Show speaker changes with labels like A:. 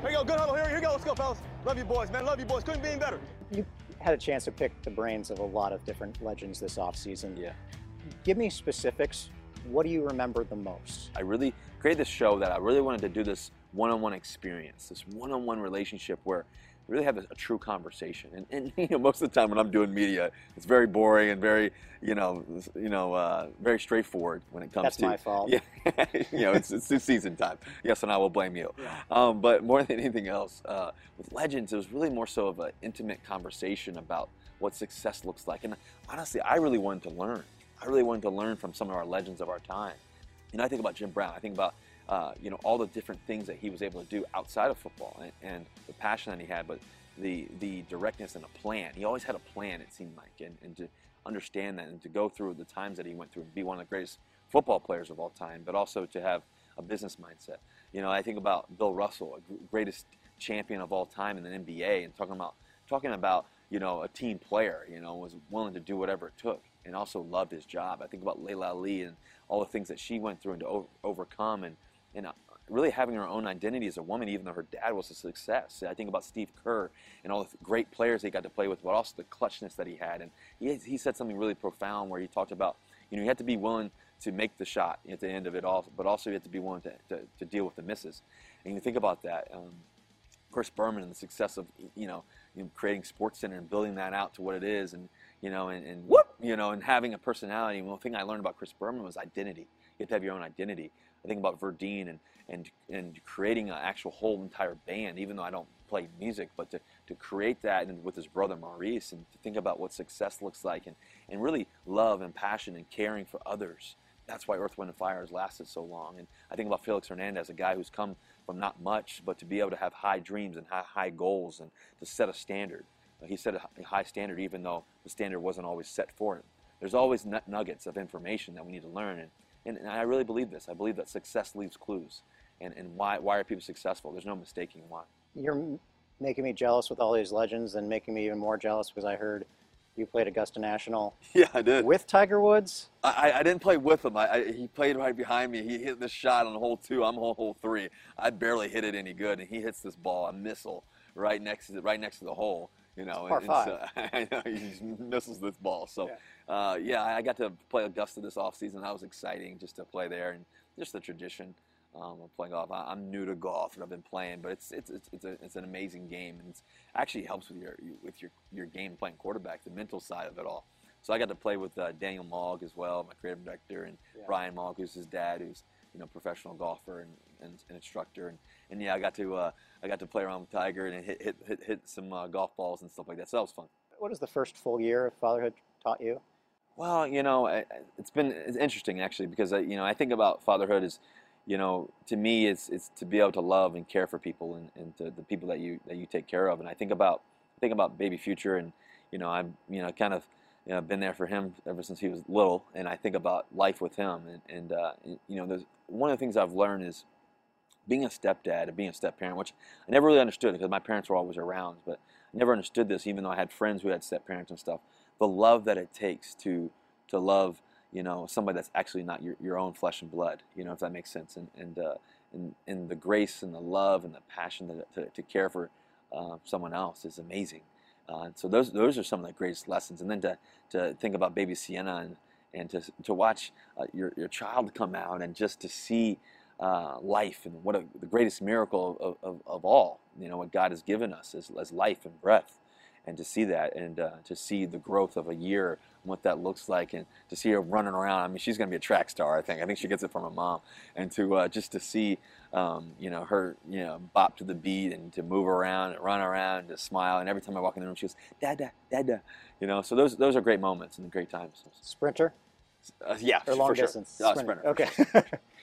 A: Here you go, good huddle. Here, here you go. Let's go, fellas. Love you boys, man. Love you boys. Couldn't be any better.
B: You had a chance to pick the brains of a lot of different legends this offseason.
C: Yeah.
B: Give me specifics. What do you remember the most?
C: I really created this show that I really wanted to do this one-on-one experience, this one-on-one relationship where we really have a, a true conversation. And, and you know, most of the time when I'm doing media, it's very boring and very, you know, you know, uh, very straightforward when it comes
B: That's
C: to.
B: my fault.
C: Yeah, you know, it's, it's season time. Yes, and I will blame you. Um, but more than anything else, uh, with Legends, it was really more so of an intimate conversation about what success looks like. And honestly, I really wanted to learn. I really wanted to learn from some of our legends of our time. You know, I think about Jim Brown. I think about uh, you know all the different things that he was able to do outside of football and, and, the passion that he had, but the the directness and a plan. He always had a plan. It seemed like, and, and to understand that and to go through the times that he went through and be one of the greatest football players of all time, but also to have a business mindset. You know, I think about Bill Russell, greatest champion of all time in the NBA, and talking about talking about you know a team player. You know, was willing to do whatever it took and also loved his job. I think about Laila Ali and all the things that she went through and to over, overcome and, and uh, really having her own identity as a woman, even though her dad was a success. I think about Steve Kerr and all the great players he got to play with, but also the clutchness that he had. And he, he said something really profound where he talked about, you know, you have to be willing to make the shot at the end of it all, but also you have to be willing to, to, to deal with the misses. And you think about that. Um, Chris Berman and the success of you know, you know, creating Sports Center and building that out to what it is, and you know, and, and whoop, you know, and having a personality. And one thing I learned about Chris Berman was identity. You have to have your own identity. I think about Verdine and and and creating an actual whole entire band, even though I don't play music, but to, to create that and with his brother Maurice and to think about what success looks like and, and really love and passion and caring for others. That's why Earth, Wind, and Fire has lasted so long. And I think about Felix Hernandez, a guy who's come from not much, but to be able to have high dreams and high, high goals and to set a standard. He set a high standard, even though the standard wasn't always set for him. There's always nuggets of information that we need to learn, and, and, and I really believe this. I believe that success leaves clues, and, and why, why are people successful? There's no mistaking why.
B: You're making me jealous with all these legends, and making me even more jealous because I heard you played Augusta National.
C: Yeah, I did.
B: With Tiger Woods?
C: I, I didn't play with him. I, I, he played right behind me. He hit this shot on hole two. I'm on hole three. I barely hit it any good, and he hits this ball, a missile, right next to the, right next to the hole. You know,
B: par five.
C: So, I know he misses this ball. So, yeah. Uh, yeah, I got to play Augusta this offseason. That was exciting just to play there and just the tradition um, of playing golf. I, am new to golf and I've been playing, but it's it's it's, it's, a, it's an amazing game and it actually helps with your with your your game playing quarterback, the mental side of it all. So I got to play with uh, Daniel Mogg as well, my creative director, and yeah. Brian Mogg, who's his dad, who's you know professional golfer and, and, and instructor, and, and yeah, I got to uh, I got to play around with Tiger and hit hit hit, hit some uh, golf balls and stuff like that. So that was fun.
B: What has the first full year of fatherhood taught you?
C: Well, you know, it's been it's interesting actually because I, you know I think about fatherhood as you know, to me, it's it's to be able to love and care for people and, and to the people that you that you take care of. And I think about think about baby future, and you know, I'm you know kind of you know been there for him ever since he was little, and I think about life with him. And, and uh, you know, one of the things I've learned is being a stepdad and being a step parent, which I never really understood because my parents were always around, but I never understood this, even though I had friends who had step parents and stuff. The love that it takes to to love you know, somebody that's actually not your, your own flesh and blood, you know, if that makes sense. And, and, uh, and, and the grace and the love and the passion to, to, to care for uh, someone else is amazing. Uh, so those, those are some of the greatest lessons. And then to, to think about baby Sienna and, and to, to watch uh, your, your child come out and just to see uh, life and what a, the greatest miracle of, of, of, all, you know, what God has given us as, as life and breath and to see that and uh, to see the growth of a year and what that looks like and to see her running around. I mean she's going to be a track star i think. I think she gets it from her mom. And to uh, just to see um, you know her you know bop to the beat and to move around and run around and to smile. And every time i walk in the room she goes dada dada you know? So those those are great moments and great times.
B: Sprinter?
C: Uh, yeah
B: or long
C: for
B: distance
C: sure.
B: sprinter.
C: sprinter
B: okay